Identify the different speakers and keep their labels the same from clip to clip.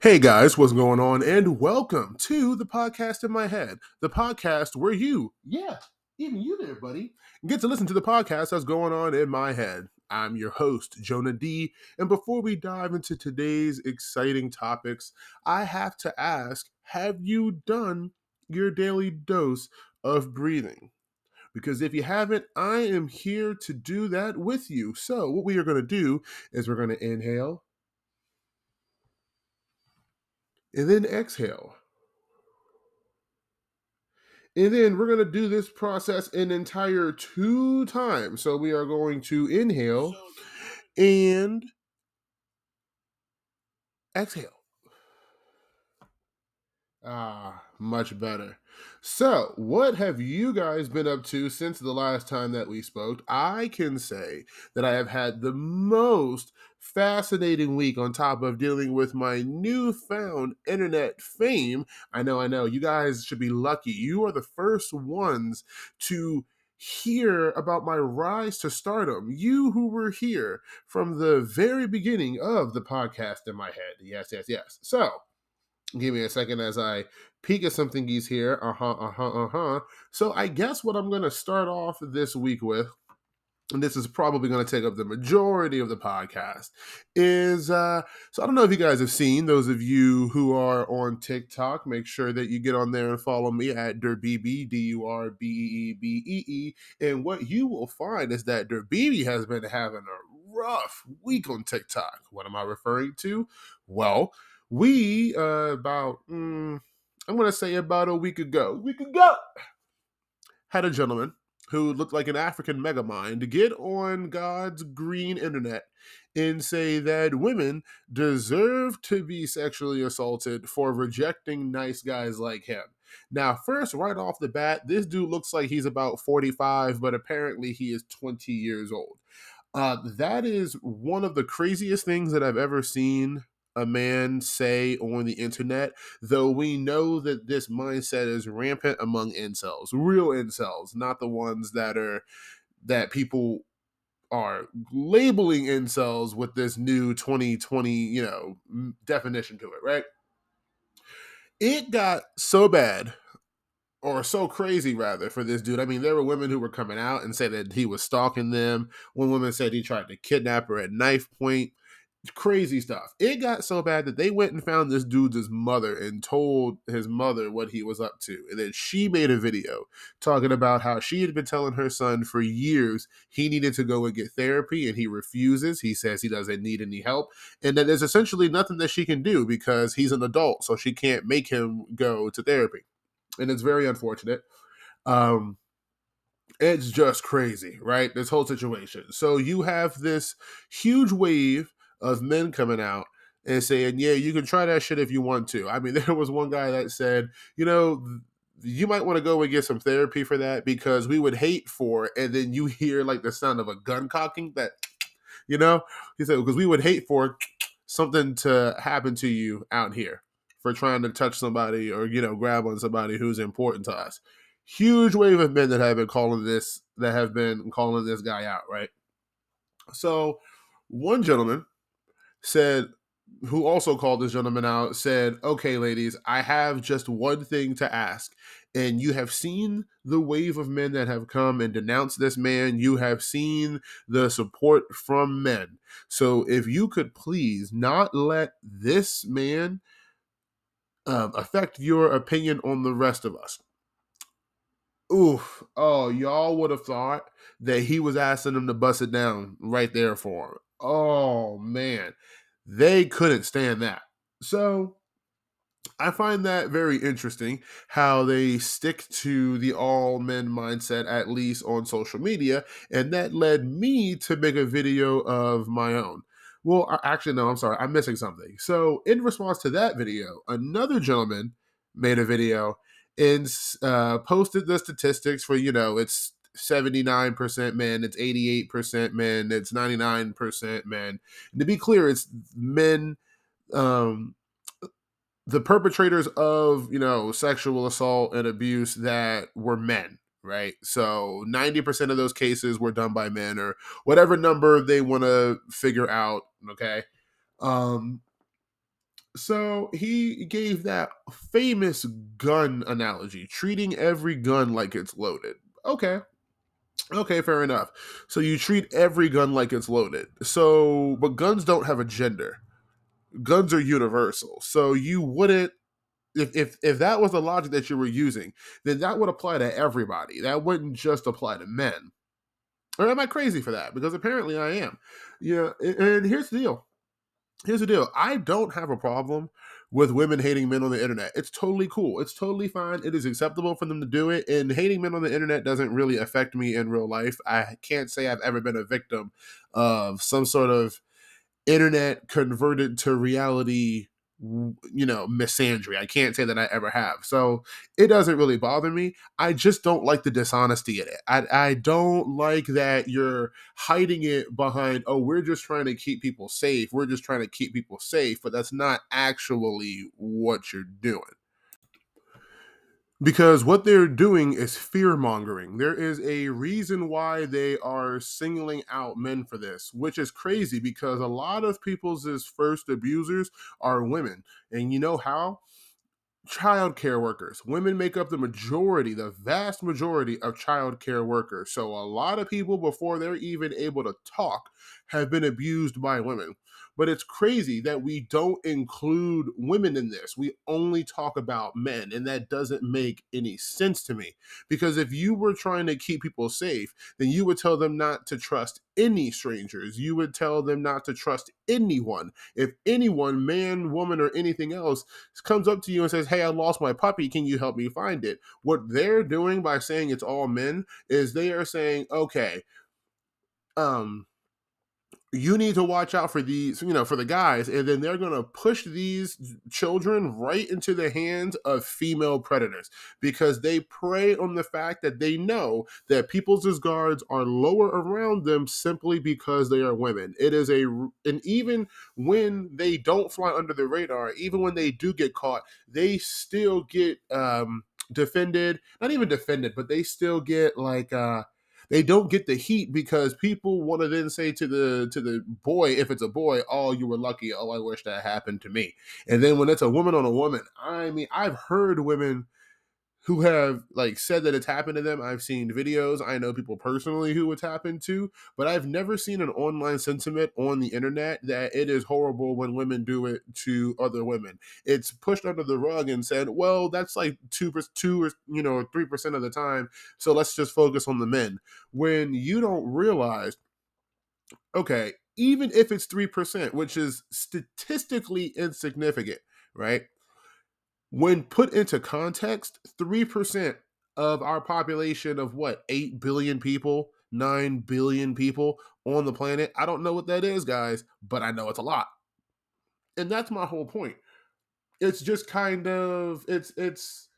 Speaker 1: Hey guys, what's going on? And welcome to the podcast in my head, the podcast where you, yeah, even you there, buddy, get to listen to the podcast that's going on in my head. I'm your host, Jonah D. And before we dive into today's exciting topics, I have to ask Have you done your daily dose of breathing? Because if you haven't, I am here to do that with you. So, what we are going to do is we're going to inhale and then exhale. And then we're going to do this process an entire two times. So we are going to inhale and exhale. Ah, much better. So, what have you guys been up to since the last time that we spoke? I can say that I have had the most fascinating week on top of dealing with my newfound internet fame. I know, I know, you guys should be lucky. You are the first ones to hear about my rise to stardom. You who were here from the very beginning of the podcast in my head. Yes, yes, yes. So, Give me a second as I peek at some thingies here. Uh huh, uh huh, uh huh. So I guess what I'm going to start off this week with, and this is probably going to take up the majority of the podcast, is uh, so I don't know if you guys have seen those of you who are on TikTok. Make sure that you get on there and follow me at Durbeebee, D U R B E E B E E. And what you will find is that Durbeebee has been having a rough week on TikTok. What am I referring to? Well, we uh, about mm, I'm gonna say about a week ago, week ago, had a gentleman who looked like an African megamind get on God's green internet and say that women deserve to be sexually assaulted for rejecting nice guys like him. Now, first, right off the bat, this dude looks like he's about 45, but apparently he is 20 years old. Uh, that is one of the craziest things that I've ever seen a man say on the internet, though we know that this mindset is rampant among incels, real incels, not the ones that are that people are labeling incels with this new 2020, you know, definition to it, right? It got so bad or so crazy rather for this dude. I mean, there were women who were coming out and said that he was stalking them. One woman said he tried to kidnap her at knife point crazy stuff. It got so bad that they went and found this dude's mother and told his mother what he was up to. And then she made a video talking about how she had been telling her son for years he needed to go and get therapy and he refuses. He says he doesn't need any help and that there's essentially nothing that she can do because he's an adult, so she can't make him go to therapy. And it's very unfortunate. Um it's just crazy, right? This whole situation. So you have this huge wave of men coming out and saying, yeah, you can try that shit if you want to. I mean, there was one guy that said, you know, you might want to go and get some therapy for that because we would hate for, and then you hear like the sound of a gun cocking that, you know, he said, because we would hate for something to happen to you out here for trying to touch somebody or, you know, grab on somebody who's important to us. Huge wave of men that have been calling this, that have been calling this guy out, right? So, one gentleman said, who also called this gentleman out, said, Okay, ladies, I have just one thing to ask. And you have seen the wave of men that have come and denounced this man. You have seen the support from men. So if you could please not let this man um, affect your opinion on the rest of us. Oof. Oh, y'all would have thought that he was asking them to bust it down right there for him. Oh man, they couldn't stand that. So I find that very interesting how they stick to the all men mindset, at least on social media. And that led me to make a video of my own. Well, actually, no, I'm sorry, I'm missing something. So, in response to that video, another gentleman made a video and uh, posted the statistics for, you know, it's 79% men, it's 88% men, it's 99% men. And to be clear, it's men um the perpetrators of, you know, sexual assault and abuse that were men, right? So 90% of those cases were done by men or whatever number they want to figure out, okay? Um So he gave that famous gun analogy, treating every gun like it's loaded. Okay. Okay, fair enough. So you treat every gun like it's loaded. So, but guns don't have a gender. Guns are universal. So you wouldn't if if if that was the logic that you were using, then that would apply to everybody. That wouldn't just apply to men. Or am I crazy for that? Because apparently I am. Yeah, and here's the deal here's the deal i don't have a problem with women hating men on the internet. It's totally cool. It's totally fine. It is acceptable for them to do it and hating men on the internet doesn't really affect me in real life. I can't say i've ever been a victim of some sort of internet converted to reality you know, misandry. I can't say that I ever have. So it doesn't really bother me. I just don't like the dishonesty in it. I, I don't like that you're hiding it behind, oh, we're just trying to keep people safe. We're just trying to keep people safe, but that's not actually what you're doing because what they're doing is fear mongering. There is a reason why they are singling out men for this, which is crazy because a lot of people's first abusers are women. And you know how? Child care workers. Women make up the majority, the vast majority of child care workers. So a lot of people, before they're even able to talk, have been abused by women. But it's crazy that we don't include women in this. We only talk about men, and that doesn't make any sense to me. Because if you were trying to keep people safe, then you would tell them not to trust any strangers. You would tell them not to trust anyone. If anyone, man, woman, or anything else, comes up to you and says, Hey, I lost my puppy, can you help me find it? What they're doing by saying it's all men is they are saying, Okay, um, you need to watch out for these, you know, for the guys, and then they're going to push these children right into the hands of female predators because they prey on the fact that they know that people's guards are lower around them simply because they are women. It is a, and even when they don't fly under the radar, even when they do get caught, they still get um defended, not even defended, but they still get like, uh, they don't get the heat because people want to then say to the to the boy if it's a boy oh you were lucky. Oh i wish that happened to me. And then when it's a woman on a woman i mean i've heard women who have like said that it's happened to them. I've seen videos. I know people personally who it's happened to, but I've never seen an online sentiment on the internet that it is horrible when women do it to other women. It's pushed under the rug and said, "Well, that's like two, two or you know, three percent of the time. So let's just focus on the men." When you don't realize, okay, even if it's three percent, which is statistically insignificant, right? When put into context, 3% of our population of what, 8 billion people, 9 billion people on the planet. I don't know what that is, guys, but I know it's a lot. And that's my whole point. It's just kind of it's it's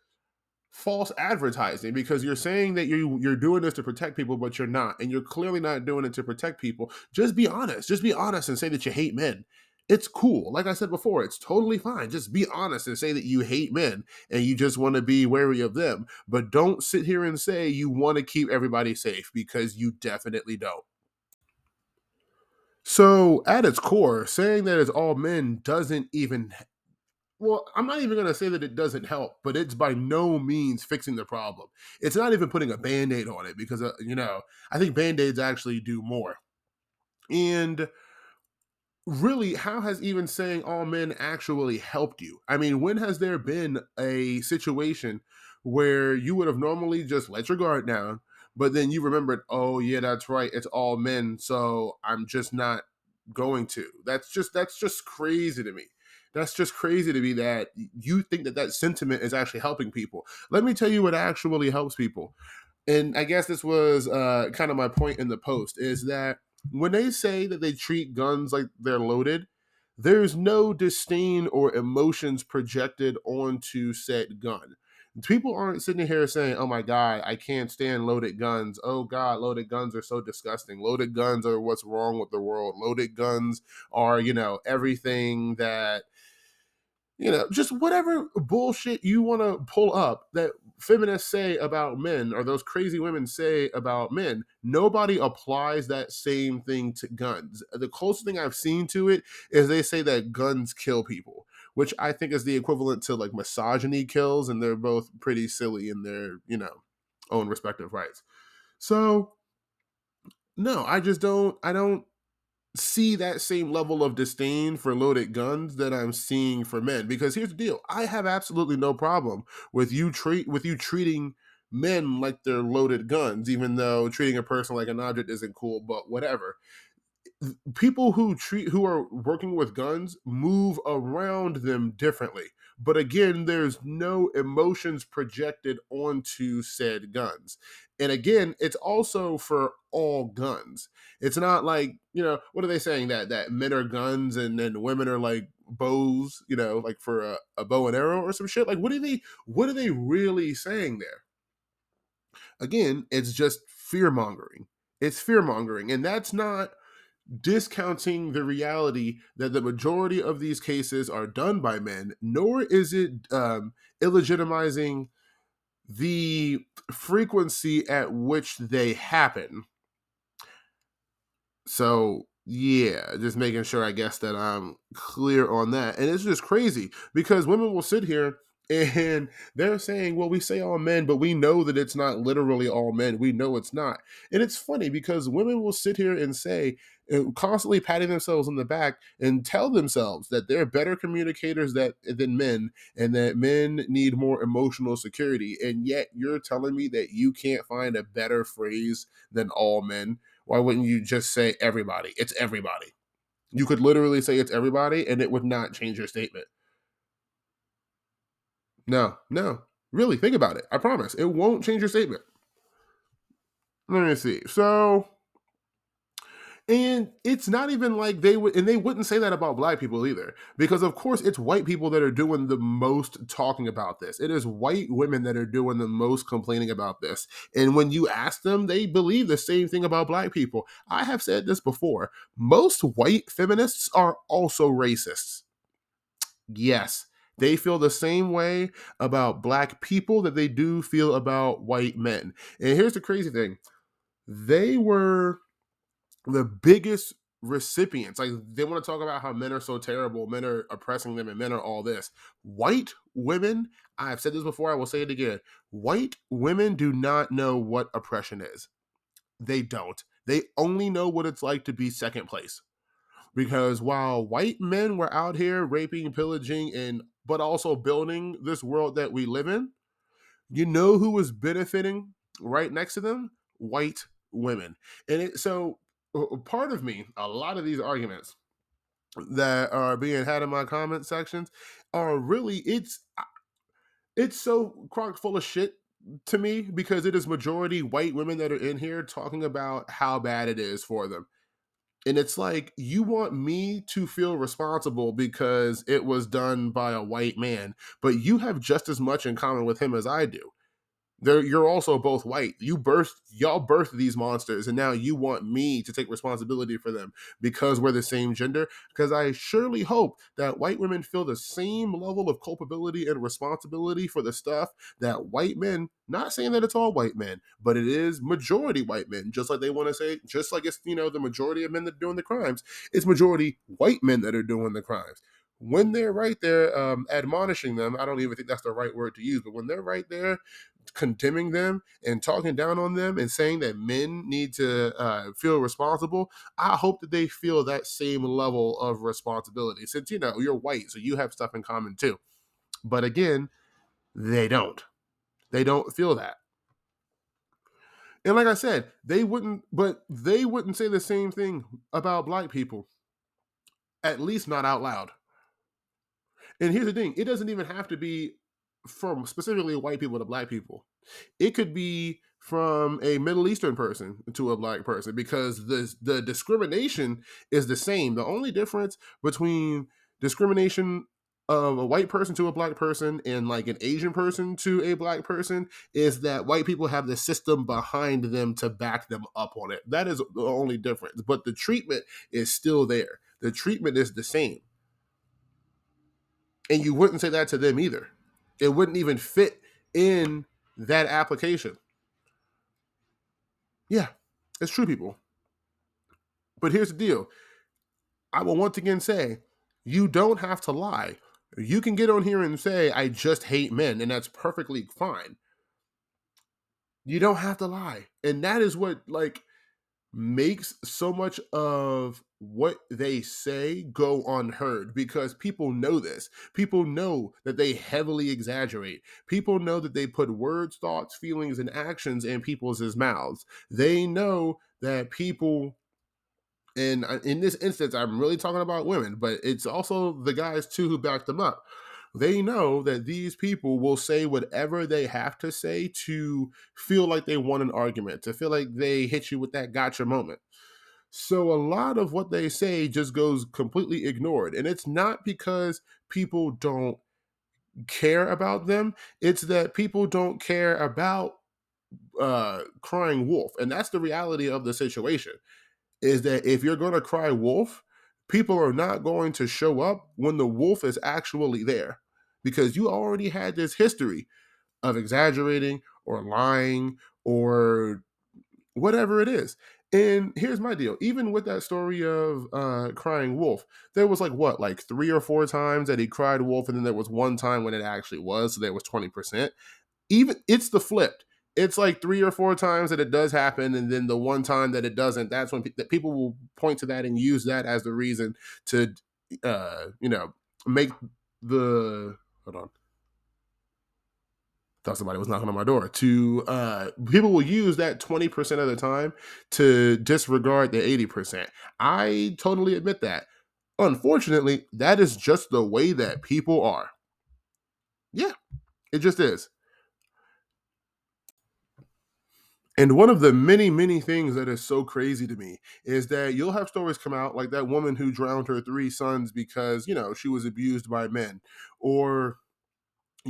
Speaker 1: false advertising because you're saying that you you're doing this to protect people but you're not and you're clearly not doing it to protect people. Just be honest. Just be honest and say that you hate men it's cool. Like I said before, it's totally fine. Just be honest and say that you hate men and you just want to be wary of them. But don't sit here and say you want to keep everybody safe because you definitely don't. So, at its core, saying that it's all men doesn't even well, I'm not even going to say that it doesn't help, but it's by no means fixing the problem. It's not even putting a band aid on it because, uh, you know, I think band aids actually do more. And really how has even saying all men actually helped you? I mean when has there been a situation where you would have normally just let your guard down but then you remembered oh yeah that's right it's all men so i'm just not going to. That's just that's just crazy to me. That's just crazy to me that you think that that sentiment is actually helping people. Let me tell you what actually helps people and i guess this was uh kind of my point in the post is that when they say that they treat guns like they're loaded, there's no disdain or emotions projected onto said gun. People aren't sitting here saying, "Oh my god, I can't stand loaded guns. Oh god, loaded guns are so disgusting. Loaded guns are what's wrong with the world. Loaded guns are, you know, everything that you know, just whatever bullshit you want to pull up that feminists say about men or those crazy women say about men, nobody applies that same thing to guns. The closest thing I've seen to it is they say that guns kill people, which I think is the equivalent to like misogyny kills, and they're both pretty silly in their, you know, own respective rights. So no, I just don't I don't see that same level of disdain for loaded guns that I'm seeing for men. Because here's the deal: I have absolutely no problem with you treat with you treating men like they're loaded guns, even though treating a person like an object isn't cool. But whatever. People who treat who are working with guns move around them differently. But again, there's no emotions projected onto said guns. And again, it's also for all guns. It's not like, you know, what are they saying that that men are guns and then women are like bows, you know, like for a, a bow and arrow or some shit? Like what are they what are they really saying there? Again, it's just fear mongering. It's fear mongering. And that's not discounting the reality that the majority of these cases are done by men, nor is it um, illegitimizing the frequency at which they happen. So, yeah, just making sure, I guess, that I'm clear on that. And it's just crazy because women will sit here and they're saying, well, we say all men, but we know that it's not literally all men. We know it's not. And it's funny because women will sit here and say, uh, constantly patting themselves on the back and tell themselves that they're better communicators that than men and that men need more emotional security. And yet you're telling me that you can't find a better phrase than all men? Why wouldn't you just say everybody? It's everybody. You could literally say it's everybody and it would not change your statement no no really think about it i promise it won't change your statement let me see so and it's not even like they would, and they wouldn't say that about black people either, because of course it's white people that are doing the most talking about this. It is white women that are doing the most complaining about this. And when you ask them, they believe the same thing about black people. I have said this before most white feminists are also racists. Yes, they feel the same way about black people that they do feel about white men. And here's the crazy thing. They were the biggest recipients. Like they want to talk about how men are so terrible men are oppressing them and men are all this. White women i've said this before i will say it again. White women do not know what oppression is. They don't. They only know what it's like to be second place. Because while white men were out here raping pillaging and but also building this world that we live in you know who was benefiting right next to them white women and it, so uh, uh, part of me, a lot of these arguments that are being had in my comment sections are really it's it's so crock full of shit to me because it is majority white women that are in here talking about how bad it is for them. And it's like you want me to feel responsible because it was done by a white man, but you have just as much in common with him as I do. They're, you're also both white. You birthed y'all birthed these monsters, and now you want me to take responsibility for them because we're the same gender. Because I surely hope that white women feel the same level of culpability and responsibility for the stuff that white men. Not saying that it's all white men, but it is majority white men. Just like they want to say, just like it's you know the majority of men that are doing the crimes, it's majority white men that are doing the crimes when they're right there um, admonishing them, I don't even think that's the right word to use, but when they're right there condemning them and talking down on them and saying that men need to uh, feel responsible, I hope that they feel that same level of responsibility. Since you know you're white, so you have stuff in common too. But again, they don't. They don't feel that. And like I said, they wouldn't, but they wouldn't say the same thing about black people. At least not out loud. And here's the thing it doesn't even have to be from specifically white people to black people. It could be from a Middle Eastern person to a black person because the the discrimination is the same. The only difference between discrimination of a white person to a black person and like an Asian person to a black person is that white people have the system behind them to back them up on it. That is the only difference. But the treatment is still there. The treatment is the same. And you wouldn't say that to them either it wouldn't even fit in that application. Yeah, it's true, people. But here's the deal I will once again say you don't have to lie. You can get on here and say, I just hate men, and that's perfectly fine. You don't have to lie. And that is what, like, makes so much of what they say go unheard because people know this. People know that they heavily exaggerate. People know that they put words, thoughts, feelings, and actions in people's mouths. They know that people and in this instance, I'm really talking about women, but it's also the guys too who back them up. They know that these people will say whatever they have to say to feel like they won an argument, to feel like they hit you with that gotcha moment. So a lot of what they say just goes completely ignored. And it's not because people don't care about them, it's that people don't care about uh crying wolf. And that's the reality of the situation is that if you're going to cry wolf, people are not going to show up when the wolf is actually there because you already had this history of exaggerating or lying or whatever it is. And here's my deal. Even with that story of uh, crying wolf, there was like what, like three or four times that he cried wolf, and then there was one time when it actually was. So there was 20%. Even it's the flipped it's like three or four times that it does happen, and then the one time that it doesn't, that's when pe- people will point to that and use that as the reason to, uh, you know, make the hold on. Thought somebody was knocking on my door. To uh, people will use that twenty percent of the time to disregard the eighty percent. I totally admit that. Unfortunately, that is just the way that people are. Yeah, it just is. And one of the many, many things that is so crazy to me is that you'll have stories come out like that woman who drowned her three sons because, you know, she was abused by men. Or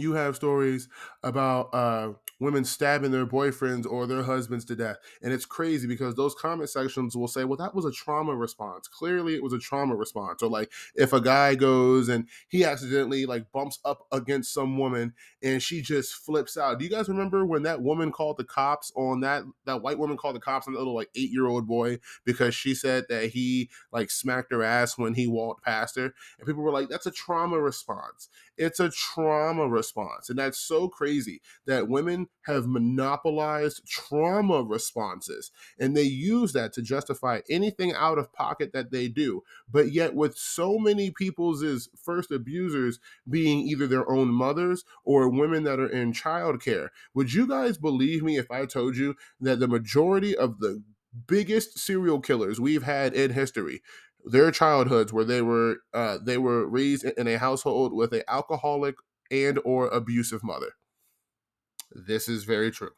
Speaker 1: you have stories about uh, women stabbing their boyfriends or their husbands to death. And it's crazy because those comment sections will say, well, that was a trauma response. Clearly, it was a trauma response. Or like if a guy goes and he accidentally like bumps up against some woman and she just flips out. Do you guys remember when that woman called the cops on that, that white woman called the cops on the little like eight year old boy because she said that he like smacked her ass when he walked past her? And people were like, that's a trauma response. It's a trauma response. And that's so crazy that women have monopolized trauma responses and they use that to justify anything out of pocket that they do. But yet, with so many people's first abusers being either their own mothers or women that are in childcare, would you guys believe me if I told you that the majority of the biggest serial killers we've had in history their childhoods where they were uh, they were raised in a household with an alcoholic and or abusive mother this is very true.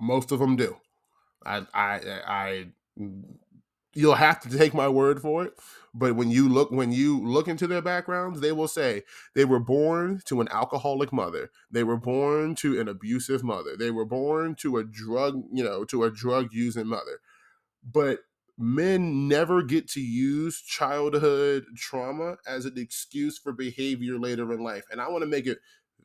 Speaker 1: Most of them do. I, I, I, you'll have to take my word for it. But when you look, when you look into their backgrounds, they will say they were born to an alcoholic mother. They were born to an abusive mother. They were born to a drug, you know, to a drug using mother. But men never get to use childhood trauma as an excuse for behavior later in life. And I want to make it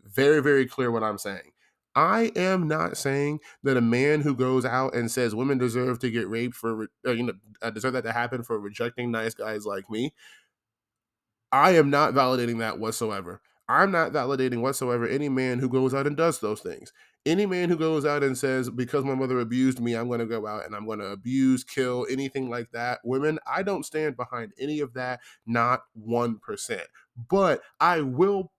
Speaker 1: very, very clear what I'm saying. I am not saying that a man who goes out and says women deserve to get raped for, uh, you know, uh, deserve that to happen for rejecting nice guys like me. I am not validating that whatsoever. I'm not validating whatsoever any man who goes out and does those things. Any man who goes out and says, because my mother abused me, I'm going to go out and I'm going to abuse, kill, anything like that. Women, I don't stand behind any of that, not 1%. But I will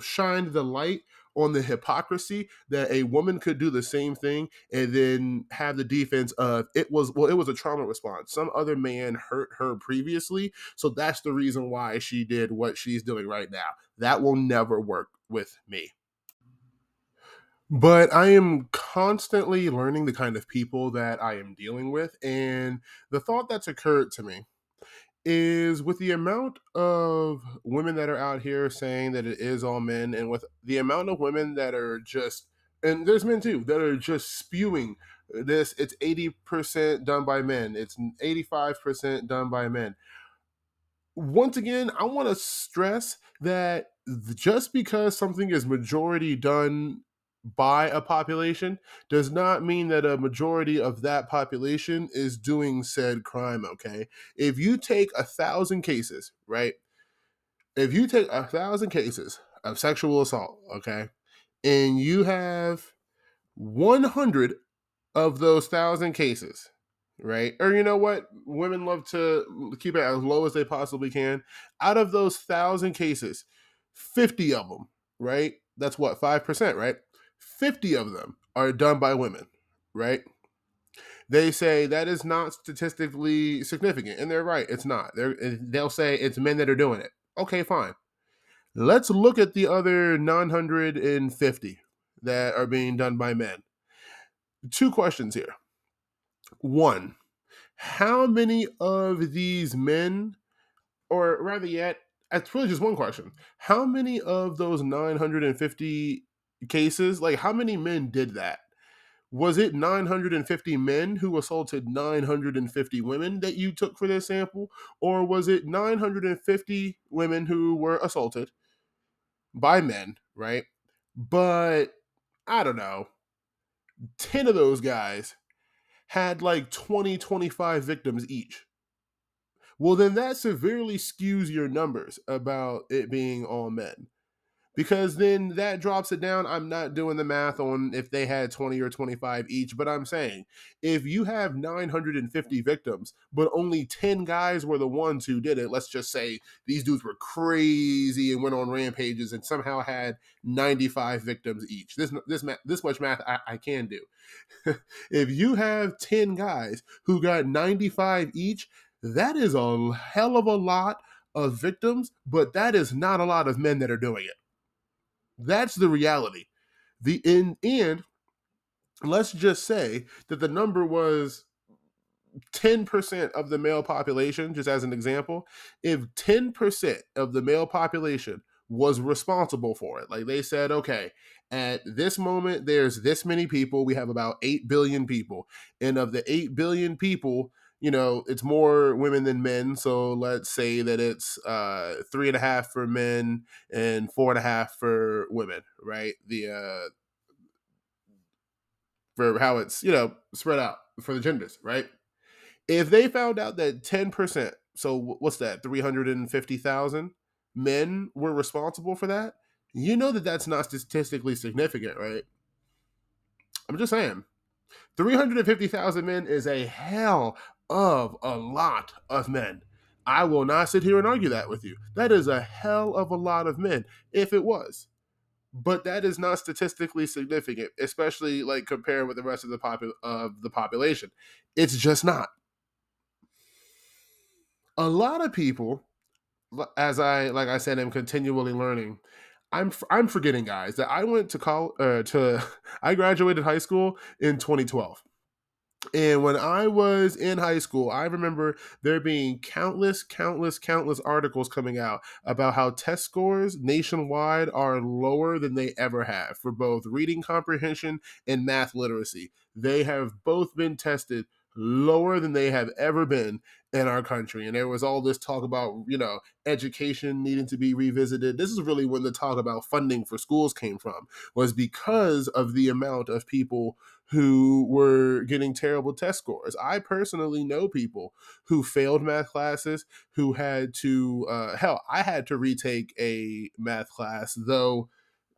Speaker 1: shine the light on the hypocrisy that a woman could do the same thing and then have the defense of it was well it was a trauma response some other man hurt her previously so that's the reason why she did what she's doing right now that will never work with me but I am constantly learning the kind of people that I am dealing with. And the thought that's occurred to me is with the amount of women that are out here saying that it is all men, and with the amount of women that are just, and there's men too, that are just spewing this, it's 80% done by men, it's 85% done by men. Once again, I want to stress that just because something is majority done by a population does not mean that a majority of that population is doing said crime okay if you take a thousand cases right if you take a thousand cases of sexual assault, okay, and you have 100 of those thousand cases, right? Or you know what? Women love to keep it as low as they possibly can. Out of those thousand cases, 50 of them, right? That's what, 5%, right? 50 of them are done by women, right? They say that is not statistically significant, and they're right. It's not. They're, they'll say it's men that are doing it. Okay, fine. Let's look at the other 950 that are being done by men. Two questions here. One, how many of these men, or rather yet, it's really just one question. How many of those 950 cases, like how many men did that? Was it 950 men who assaulted 950 women that you took for this sample? Or was it 950 women who were assaulted by men, right? But I don't know, 10 of those guys had like 20, 25 victims each. Well, then that severely skews your numbers about it being all men because then that drops it down. I'm not doing the math on if they had 20 or 25 each, but I'm saying if you have 950 victims, but only 10 guys were the ones who did it, let's just say these dudes were crazy and went on rampages and somehow had 95 victims each. This this this much math I, I can do. if you have 10 guys who got 95 each, that is a hell of a lot of victims, but that is not a lot of men that are doing it. That's the reality. The in and let's just say that the number was 10% of the male population, just as an example, if 10% of the male population was responsible for it, like they said, okay, at this moment, there's this many people, we have about 8 billion people. And of the 8 billion people, you know, it's more women than men. So let's say that it's uh, three and a half for men and four and a half for women, right? The uh, for how it's you know spread out for the genders, right? If they found out that ten percent, so what's that, three hundred and fifty thousand men were responsible for that, you know that that's not statistically significant, right? I'm just saying. 350,000 men is a hell of a lot of men. I will not sit here and argue that with you. That is a hell of a lot of men, if it was. But that is not statistically significant, especially like compared with the rest of the popu- of the population. It's just not. A lot of people, as I like I said, I'm continually learning. I'm I'm forgetting, guys, that I went to college. Uh, to I graduated high school in 2012. And when I was in high school, I remember there being countless, countless, countless articles coming out about how test scores nationwide are lower than they ever have for both reading comprehension and math literacy. They have both been tested lower than they have ever been in our country. And there was all this talk about, you know, education needing to be revisited. This is really when the talk about funding for schools came from, was because of the amount of people who were getting terrible test scores. I personally know people who failed math classes, who had to, uh, hell, I had to retake a math class, though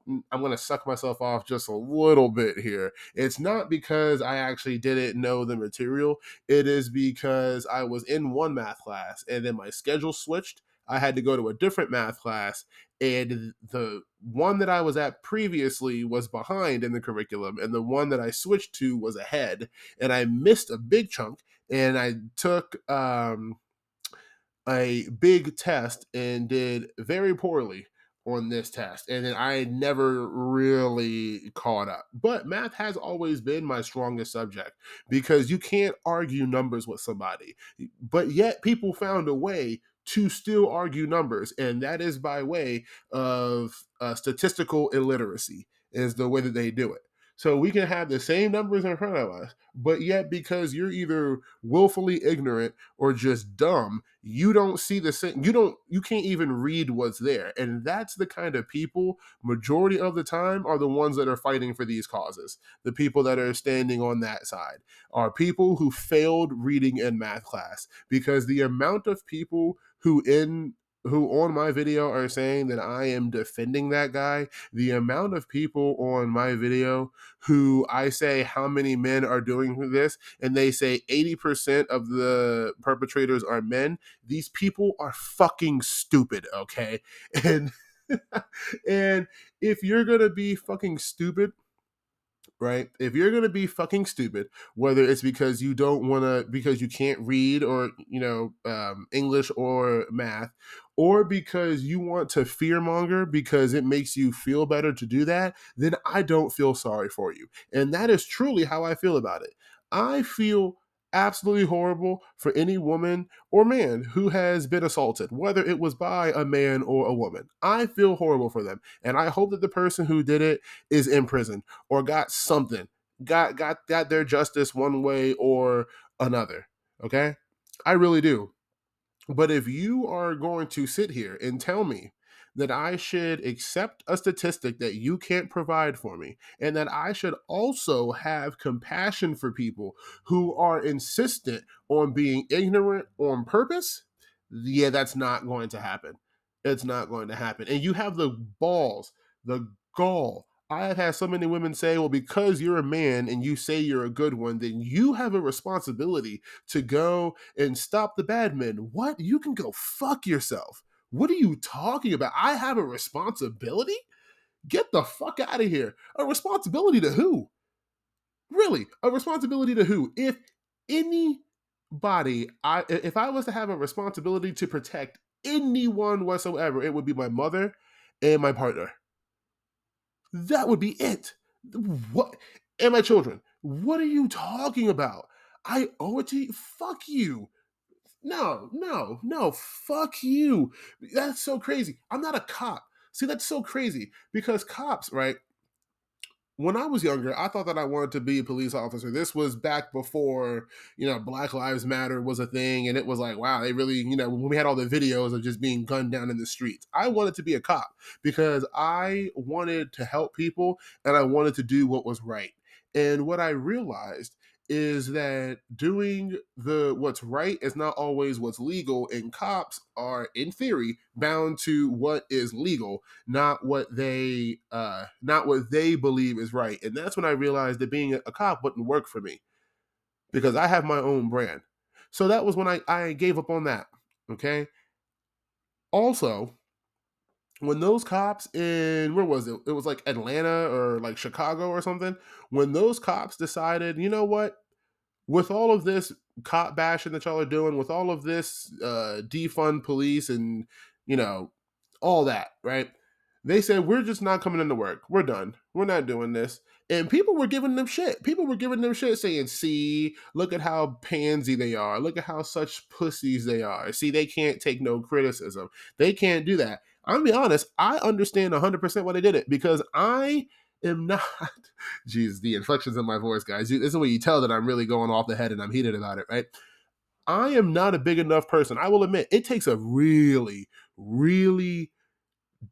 Speaker 1: I'm going to suck myself off just a little bit here. It's not because I actually didn't know the material, it is because I was in one math class and then my schedule switched. I had to go to a different math class, and the one that I was at previously was behind in the curriculum, and the one that I switched to was ahead, and I missed a big chunk. And I took um, a big test and did very poorly on this test and then I never really caught up. But math has always been my strongest subject because you can't argue numbers with somebody. But yet people found a way to still argue numbers and that is by way of uh, statistical illiteracy is the way that they do it. So we can have the same numbers in front of us, but yet because you're either willfully ignorant or just dumb, you don't see the same you don't you can't even read what's there. And that's the kind of people majority of the time are the ones that are fighting for these causes. The people that are standing on that side are people who failed reading in math class because the amount of people who in who on my video are saying that I am defending that guy, the amount of people on my video who I say how many men are doing this, and they say 80% of the perpetrators are men, these people are fucking stupid, okay? And and if you're gonna be fucking stupid, right? If you're going to be fucking stupid, whether it's because you don't want to, because you can't read or, you know, um, English or math, or because you want to fearmonger because it makes you feel better to do that, then I don't feel sorry for you. And that is truly how I feel about it. I feel absolutely horrible for any woman or man who has been assaulted, whether it was by a man or a woman. I feel horrible for them. And I hope that the person who did it is in prison or got something, got got got their justice one way or another. Okay? I really do. But if you are going to sit here and tell me that I should accept a statistic that you can't provide for me, and that I should also have compassion for people who are insistent on being ignorant on purpose, yeah, that's not going to happen. It's not going to happen. And you have the balls, the gall. I have had so many women say, well, because you're a man and you say you're a good one, then you have a responsibility to go and stop the bad men. What? You can go fuck yourself. What are you talking about? I have a responsibility? Get the fuck out of here. A responsibility to who? Really? A responsibility to who? If anybody, I if I was to have a responsibility to protect anyone whatsoever, it would be my mother and my partner. That would be it. What? And my children. What are you talking about? I owe it to you. Fuck you. No, no, no, fuck you. That's so crazy. I'm not a cop. See, that's so crazy because cops, right? When I was younger, I thought that I wanted to be a police officer. This was back before, you know, Black Lives Matter was a thing. And it was like, wow, they really, you know, when we had all the videos of just being gunned down in the streets, I wanted to be a cop because I wanted to help people and I wanted to do what was right. And what I realized is that doing the what's right is not always what's legal and cops are in theory bound to what is legal not what they uh not what they believe is right and that's when i realized that being a cop wouldn't work for me because i have my own brand. So that was when i i gave up on that okay? Also when those cops in where was it? It was like Atlanta or like Chicago or something. When those cops decided, you know what? With all of this cop bashing that y'all are doing, with all of this uh defund police and you know, all that, right? They said, We're just not coming into work. We're done. We're not doing this. And people were giving them shit. People were giving them shit saying, See, look at how pansy they are. Look at how such pussies they are. See, they can't take no criticism. They can't do that. I'm gonna be honest, I understand 100% why they did it because I am not. Jeez, the inflections in my voice, guys. This is where you tell that I'm really going off the head and I'm heated about it, right? I am not a big enough person. I will admit, it takes a really, really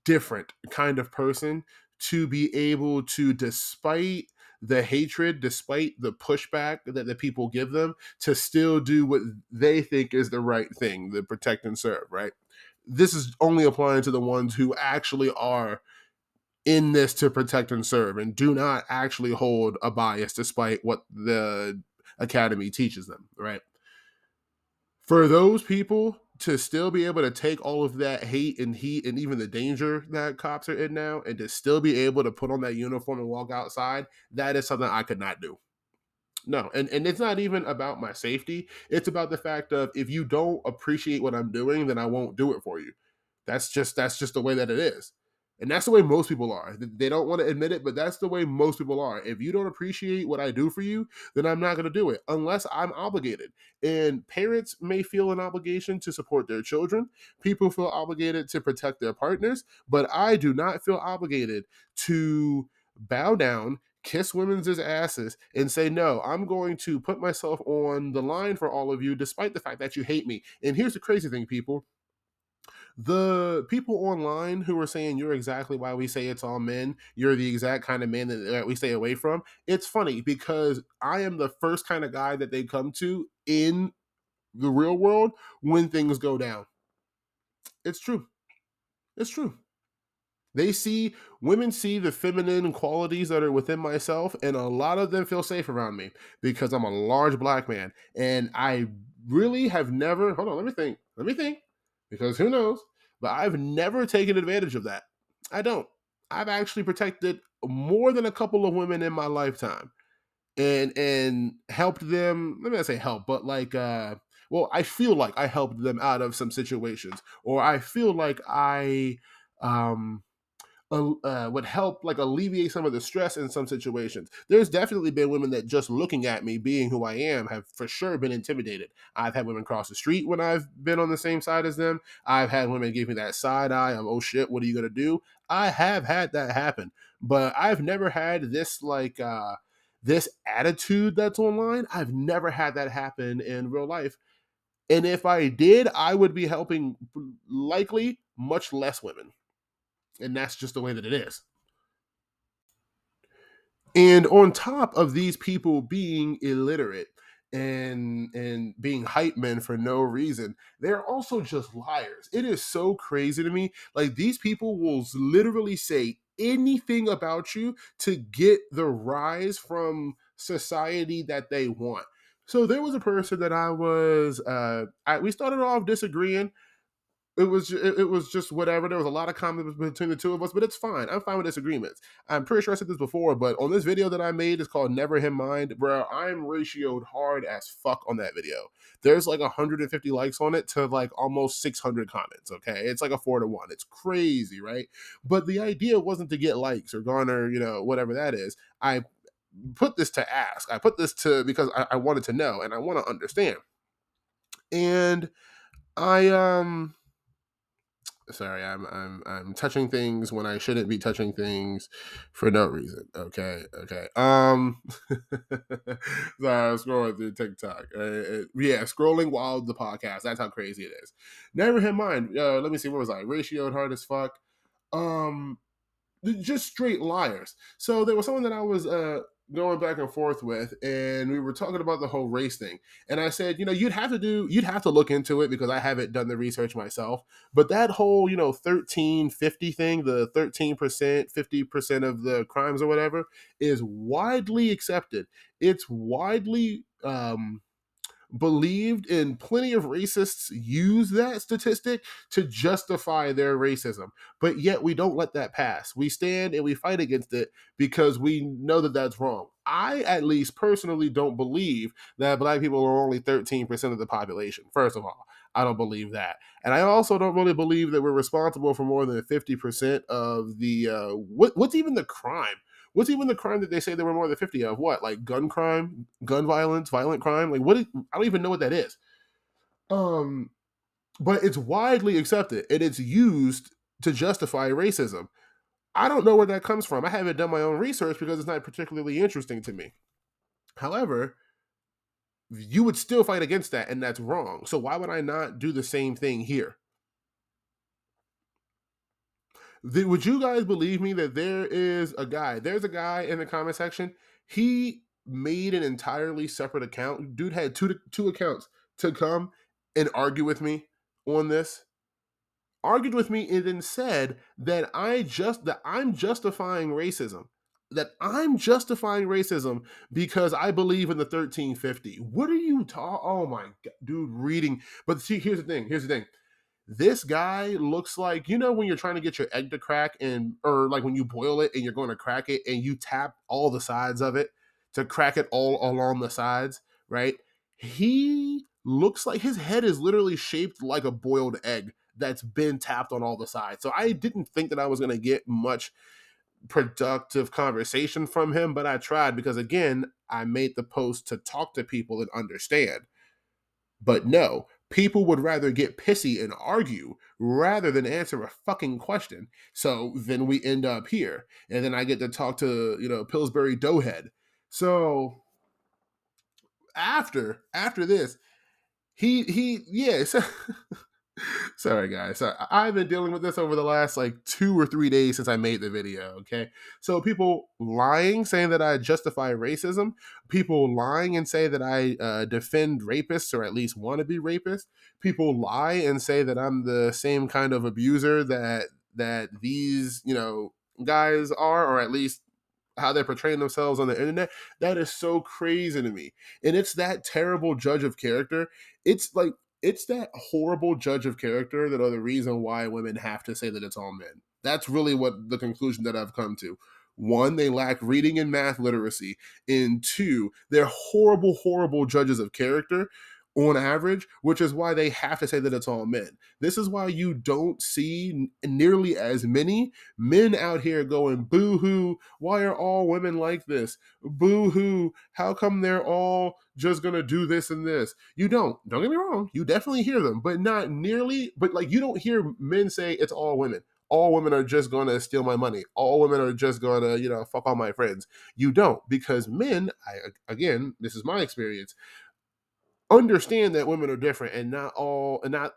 Speaker 1: different kind of person to be able to, despite the hatred, despite the pushback that the people give them, to still do what they think is the right thing, the protect and serve, right? This is only applying to the ones who actually are in this to protect and serve and do not actually hold a bias despite what the academy teaches them, right? For those people to still be able to take all of that hate and heat and even the danger that cops are in now and to still be able to put on that uniform and walk outside, that is something I could not do. No, and, and it's not even about my safety. It's about the fact of if you don't appreciate what I'm doing, then I won't do it for you. That's just that's just the way that it is. And that's the way most people are. They don't want to admit it, but that's the way most people are. If you don't appreciate what I do for you, then I'm not going to do it unless I'm obligated. And parents may feel an obligation to support their children. People feel obligated to protect their partners, but I do not feel obligated to bow down, kiss women's asses, and say, no, I'm going to put myself on the line for all of you, despite the fact that you hate me. And here's the crazy thing, people the people online who are saying you're exactly why we say it's all men, you're the exact kind of man that, that we stay away from. It's funny because I am the first kind of guy that they come to in the real world when things go down. It's true. It's true. They see women see the feminine qualities that are within myself, and a lot of them feel safe around me because I'm a large black man. And I really have never hold on, let me think. Let me think. Because who knows? But I've never taken advantage of that. I don't. I've actually protected more than a couple of women in my lifetime and and helped them let me not say help but like uh well i feel like i helped them out of some situations or i feel like i um uh, would help like alleviate some of the stress in some situations. There's definitely been women that just looking at me being who I am have for sure been intimidated. I've had women cross the street when I've been on the same side as them. I've had women give me that side eye of oh shit, what are you gonna do? I have had that happen, but I've never had this like uh this attitude that's online. I've never had that happen in real life. And if I did, I would be helping likely much less women and that's just the way that it is. And on top of these people being illiterate and and being hype men for no reason, they're also just liars. It is so crazy to me. Like these people will literally say anything about you to get the rise from society that they want. So there was a person that I was uh I, we started off disagreeing it was it, it, was just whatever. There was a lot of comments between the two of us, but it's fine. I'm fine with disagreements. I'm pretty sure I said this before, but on this video that I made, it's called "Never Him Mind," bro. I'm ratioed hard as fuck on that video. There's like 150 likes on it to like almost 600 comments. Okay, it's like a four to one. It's crazy, right? But the idea wasn't to get likes or garner, you know, whatever that is. I put this to ask. I put this to because I, I wanted to know and I want to understand. And I um sorry i'm i'm i'm touching things when i shouldn't be touching things for no reason. Okay okay um sorry i'm scrolling through tiktok uh, uh, yeah scrolling while the podcast that's how crazy it is. Never hit mind uh, let me see what was i ratioed hard as fuck? Um just straight liars. So there was someone that i was uh going back and forth with and we were talking about the whole race thing. And i said you know you'd have to do you'd have to look into it because i haven't done the research myself. But that whole you know 1350 thing the 13% 50% of the crimes or whatever is widely accepted. It's widely um believed and plenty of racists use that statistic to justify their racism but yet we don't let that pass. We stand and we fight against it because we know that that's wrong. I at least personally don't believe that black people are only 13% of the population first of all. I don't believe that. And I also don't really believe that we're responsible for more than 50% of the uh what what's even the crime What's even the crime that they say there were more than 50 of? What? Like gun crime, gun violence, violent crime? Like what is, I don't even know what that is. Um but it's widely accepted and it's used to justify racism. I don't know where that comes from. I haven't done my own research because it's not particularly interesting to me. However, you would still fight against that and that's wrong. So why would I not do the same thing here? The, would you guys believe me that there is a guy? There's a guy in the comment section. He made an entirely separate account. Dude had two two accounts to come and argue with me on this. Argued with me and then said that I just that I'm justifying racism. That I'm justifying racism because I believe in the 1350. What are you talking? Oh my god, dude, reading. But see, here's the thing. Here's the thing this guy looks like you know when you're trying to get your egg to crack and or like when you boil it and you're going to crack it and you tap all the sides of it to crack it all along the sides right? He looks like his head is literally shaped like a boiled egg that's been tapped on all the sides. So i didn't think that i was going to get much productive conversation from him but i tried because again i made the post to talk to people and understand. But no people would rather get pissy and argue rather than answer a fucking question. So then we end up here. And then I get to talk to, you know, Pillsbury Doughhead. So after after this, he he yeah, so Sorry, guys. So I've been dealing with this over the last like two or three days since I made the video. Okay. So people lying, saying that I justify racism, people lying and say that I uh, defend rapists or at least want to be rapists, people lie and say that I'm the same kind of abuser that that these, you know, guys are, or at least how they're portraying themselves on the internet that is so crazy to me and it's that terrible judge of character it's like it's that horrible judge of character that are the reason why women have to say that it's all men. That's really what the conclusion that i've come to. One they lack reading and math literacy. And two they're horrible horrible judges of character on average, which is why they have to say that it's all men. This is why you don't see nearly as many men out here going, boo hoo, why are all women like this? Boo hoo, how come they're all just gonna do this and this? You don't. Don't get me wrong, you definitely hear them, but not nearly, but like you don't hear men say it's all women. All women are just gonna steal my money. All women are just gonna, you know, fuck all my friends. You don't, because men, I again, this is my experience understand that women are different and not all and not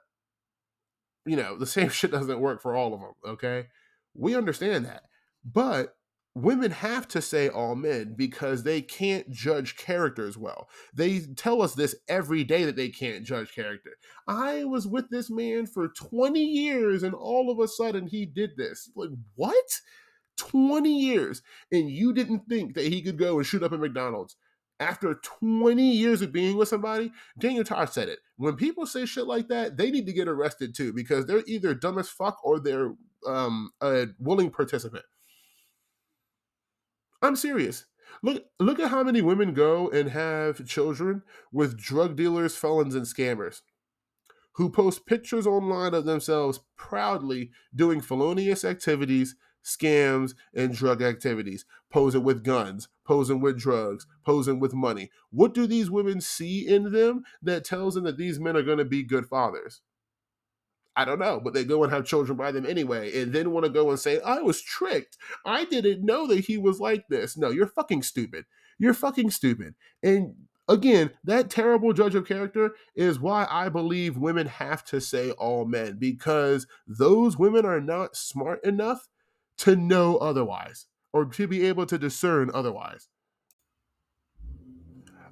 Speaker 1: you know the same shit doesn't work for all of them okay? We understand that. But women have to say all men because they can't judge characters well. They tell us this every day that they can't judge character. I was with this man for 20 years and all of a sudden he did this. Like what? 20 years and you didn't think that he could go and shoot up at mcdonald's after 20 years of being with somebody, Daniel Tosh said it. When people say shit like that, they need to get arrested too because they're either dumb as fuck or they're um, a willing participant. I'm serious. Look, look at how many women go and have children with drug dealers, felons, and scammers who post pictures online of themselves proudly doing felonious activities scams, and drug activities, posing with guns, posing with drugs, posing with money. What do these women see in them that tells them that these men are going to be good fathers? I don't know, but they go and have children by them anyway, and then want to go and say, I was tricked. I didn't know that he was like this. No, you're fucking stupid. You're fucking stupid. And again, that terrible judge of character is why I believe women have to say all men because those women are not smart enough to know otherwise or to be able to discern otherwise.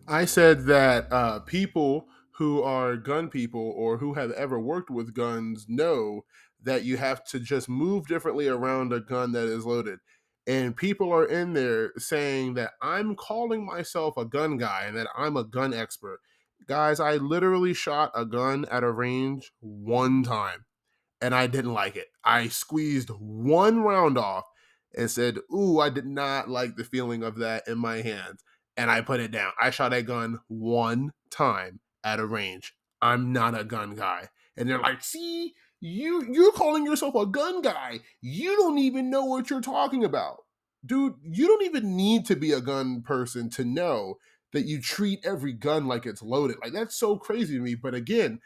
Speaker 1: I said that uh, people who are gun people or who have ever worked with guns know that you have to just move differently around a gun that is loaded. And people are in there saying that I'm calling myself a gun guy and that I'm a gun expert. Guys, I literally shot a gun at a range one time and I didn't like it. I squeezed one round off and said, Ooh, I did not like the feeling of that in my hands. And I put it down. I shot a gun one time at a range. I'm not a gun guy. And they're like, see, you you're calling yourself a gun guy. You don't even know what you're talking about. Dude, you don't even need to be a gun person to know that you treat every gun like it's loaded. Like that's so crazy to me. But again,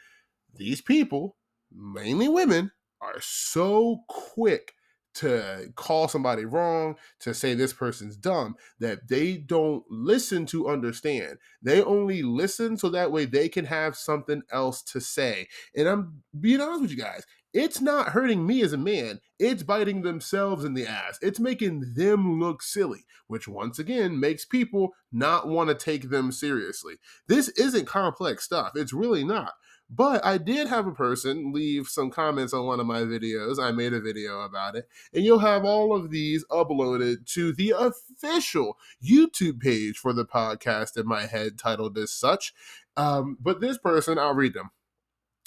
Speaker 1: these people mainly women, are so quick to call somebody wrong, to say this person's dumb, that they don't listen to understand. They only listen so that way they can have something else to say. And I'm being honest with you guys, it's not hurting me as a man. It's biting themselves in the ass. It's making them look silly, which once again makes people not want to take them seriously. This isn't complex stuff. It's really not. But I did have a person leave some comments on one of my videos. I made a video about it. And you'll have all of these uploaded to the official YouTube page for the podcast in my head, titled as such. Um, but this person, I'll read them.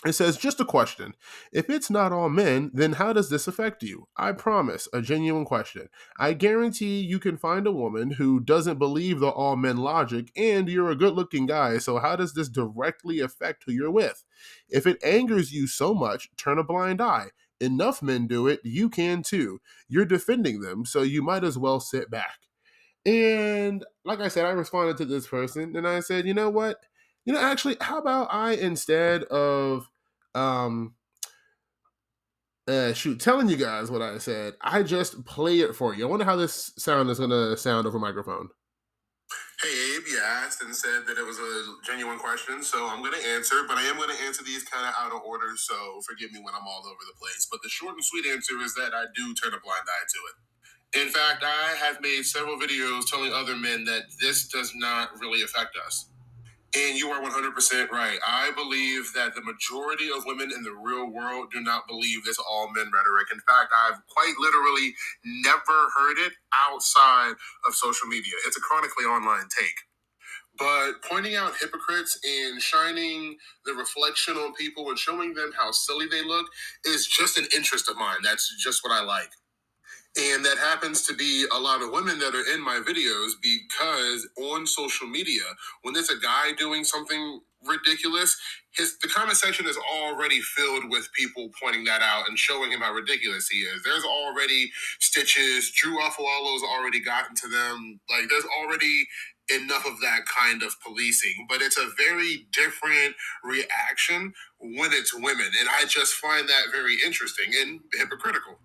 Speaker 1: It says, just a question. If it's not all men, then how does this affect you? I promise, a genuine question. I guarantee you can find a woman who doesn't believe the all men logic, and you're a good looking guy, so how does this directly affect who you're with? If it angers you so much, turn a blind eye. Enough men do it, you can too. You're defending them, so you might as well sit back. And like I said, I responded to this person and I said, you know what? You know, actually, how about I instead of um uh shoot telling you guys what I said, I just play it for you. I wonder how this sound is gonna sound over microphone. Hey, Abe, you asked and said that it was a genuine question, so I'm to answer, but I am to answer these kind of out of order, so forgive me when I'm all over the place. But the short and sweet answer is that I do turn a blind eye to it. In fact, I have made several videos telling other men that this does not really affect us. And you are 100% right. I believe that the majority of women in the real world do not believe this all men rhetoric. In fact, I've quite literally never heard it outside of social media. It's a chronically online take. But pointing out hypocrites and shining the reflection on people and showing them how silly they look is just an interest of mine. That's just what I like. And that happens to be a lot of women that are in my videos because on social media, when there's a guy doing something ridiculous, his the comment section is already filled with people pointing that out and showing him how ridiculous he is. There's already stitches. Drew Afualo's already gotten to them. Like there's already enough of that kind of policing, but it's a very different reaction when it's women. And I just find that very interesting and hypocritical.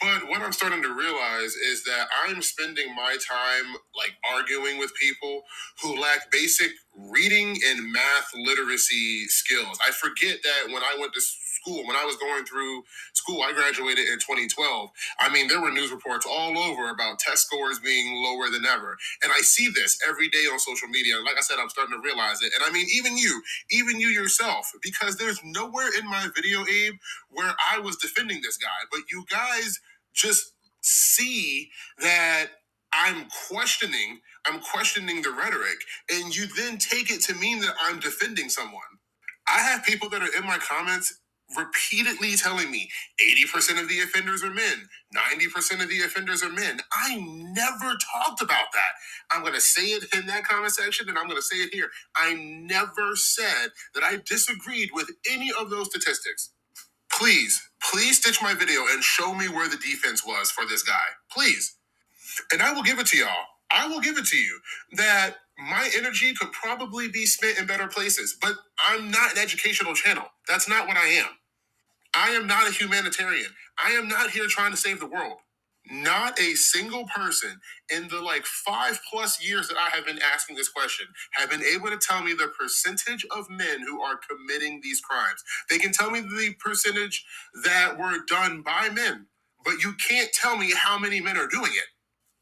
Speaker 1: But what I'm starting to realize is that I'm spending my time like arguing with people who lack basic reading and math literacy skills. I forget that when I went to school, when I was going through school, I graduated in 2012. I mean, there were news reports all over about test scores being lower than ever. And I see this every day on social media. Like I said, I'm starting to realize it. And I mean, even you, even you yourself, because there's nowhere in my video, Abe, where I was defending this guy. But you guys just see that I'm questioning, I'm questioning the rhetoric, and you then take it to mean that I'm defending someone. I have people that are in my comments repeatedly telling me 80% of the offenders are men, 90% of the offenders are men. I never talked about that. I'm going to say it in that comment section and I'm going to say it here. I never said that I disagreed with any of those statistics. Please, please stitch my video and show me where the defense was for this guy. Please. And I will give it to y'all. I will give it to you that my energy could probably be spent in better places, but I'm not an educational channel. That's not what I am. I am not a humanitarian. I am not here trying to save the world. Not a single person in the like five plus years that I have been asking this question have been able to tell me the percentage of men who are committing these crimes. They can tell me the percentage that were done by men, but you can't tell me how many men are doing it.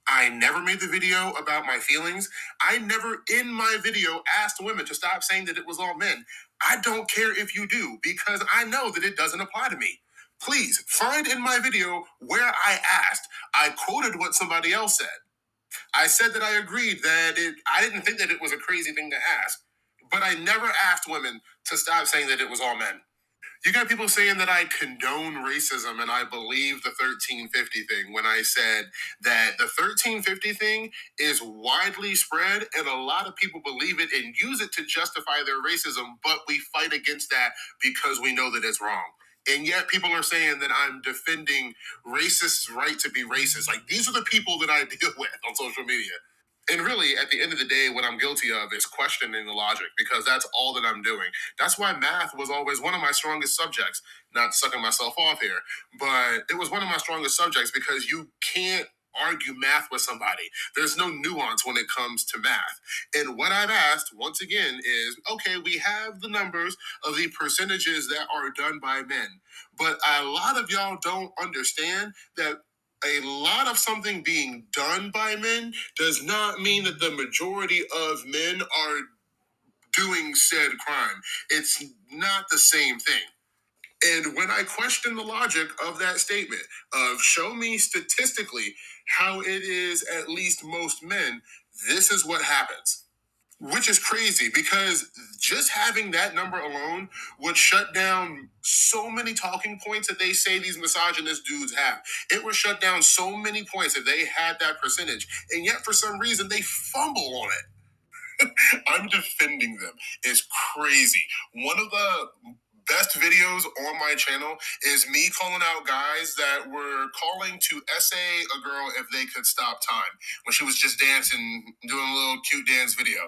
Speaker 1: I never made the video about my feelings. I never in my video asked women to stop saying that it was all men. I don't care if you do because I know that it doesn't apply to me. Please find in my video where I asked. I quoted what somebody else said. I said that I agreed that it, I didn't think that it was a crazy thing to ask, but I never asked women to stop saying that it was all men. You got people saying that I condone racism and I believe the 1350 thing when I said that the 1350 thing is widely spread and a lot of people believe it and use it to justify their racism, but we fight against that because we know that it's wrong. And yet people are saying that I'm defending racists' right to be racist. Like these are the people that I deal with on social media. And really, at the end of the day, what I'm guilty of is questioning the logic because that's all that I'm doing. That's why math was always one of my strongest subjects. Not sucking myself off here, but it was one of my strongest subjects because you can't argue math with somebody. There's no nuance when it comes to math. And what I've asked, once again, is okay, we have the numbers of the percentages that are done by men, but a lot of y'all don't understand that a lot of something being done by men does not mean that the majority of men are doing said crime. It's not the same thing. And when I question the logic of that statement of show me statistically how it is at least most men, this is what happens which is crazy because just having that number alone would shut down so many talking points that they say these misogynist dudes have. It would shut down so many points if they had that percentage. And yet, for some reason, they fumble on it. I'm defending them. It's crazy. One of the best videos on my channel is me calling out guys that were calling to essay a girl if they could stop time when she was just dancing, doing a little cute dance video.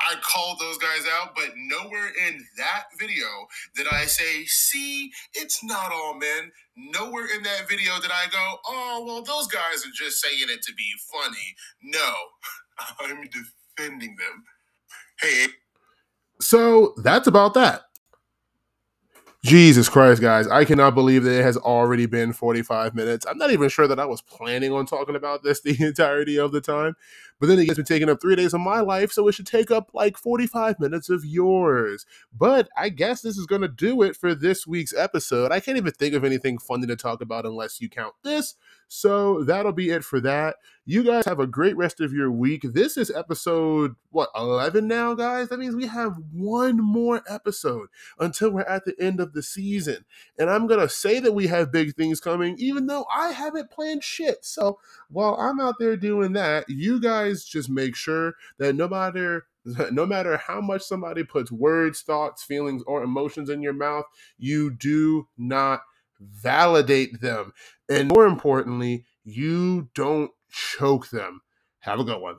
Speaker 1: I called those guys out, but nowhere in that video did I say, see, it's not all men. Nowhere in that video did I go, oh, well, those guys are just saying it to be funny. No, I'm defending them. Hey. So that's about that. Jesus Christ, guys. I cannot believe that it has already been 45 minutes. I'm not even sure that I was planning on talking about this the entirety of the time. But then it gets me taking up three days of my life, so it should take up like 45 minutes of yours. But I guess this is going to do it for this week's episode. I can't even think of anything funny to talk about unless you count this. So that'll be it for that. You guys have a great rest of your week. This is episode, what, 11 now, guys? That means we have one more episode until we're at the end of the season. And I'm going to say that we have big things coming, even though I haven't planned shit. So while I'm out there doing that, you just make sure that no matter no matter how much somebody puts words, thoughts, feelings, or emotions in your mouth, you do not validate them. And more importantly, you don't choke them. Have a good one.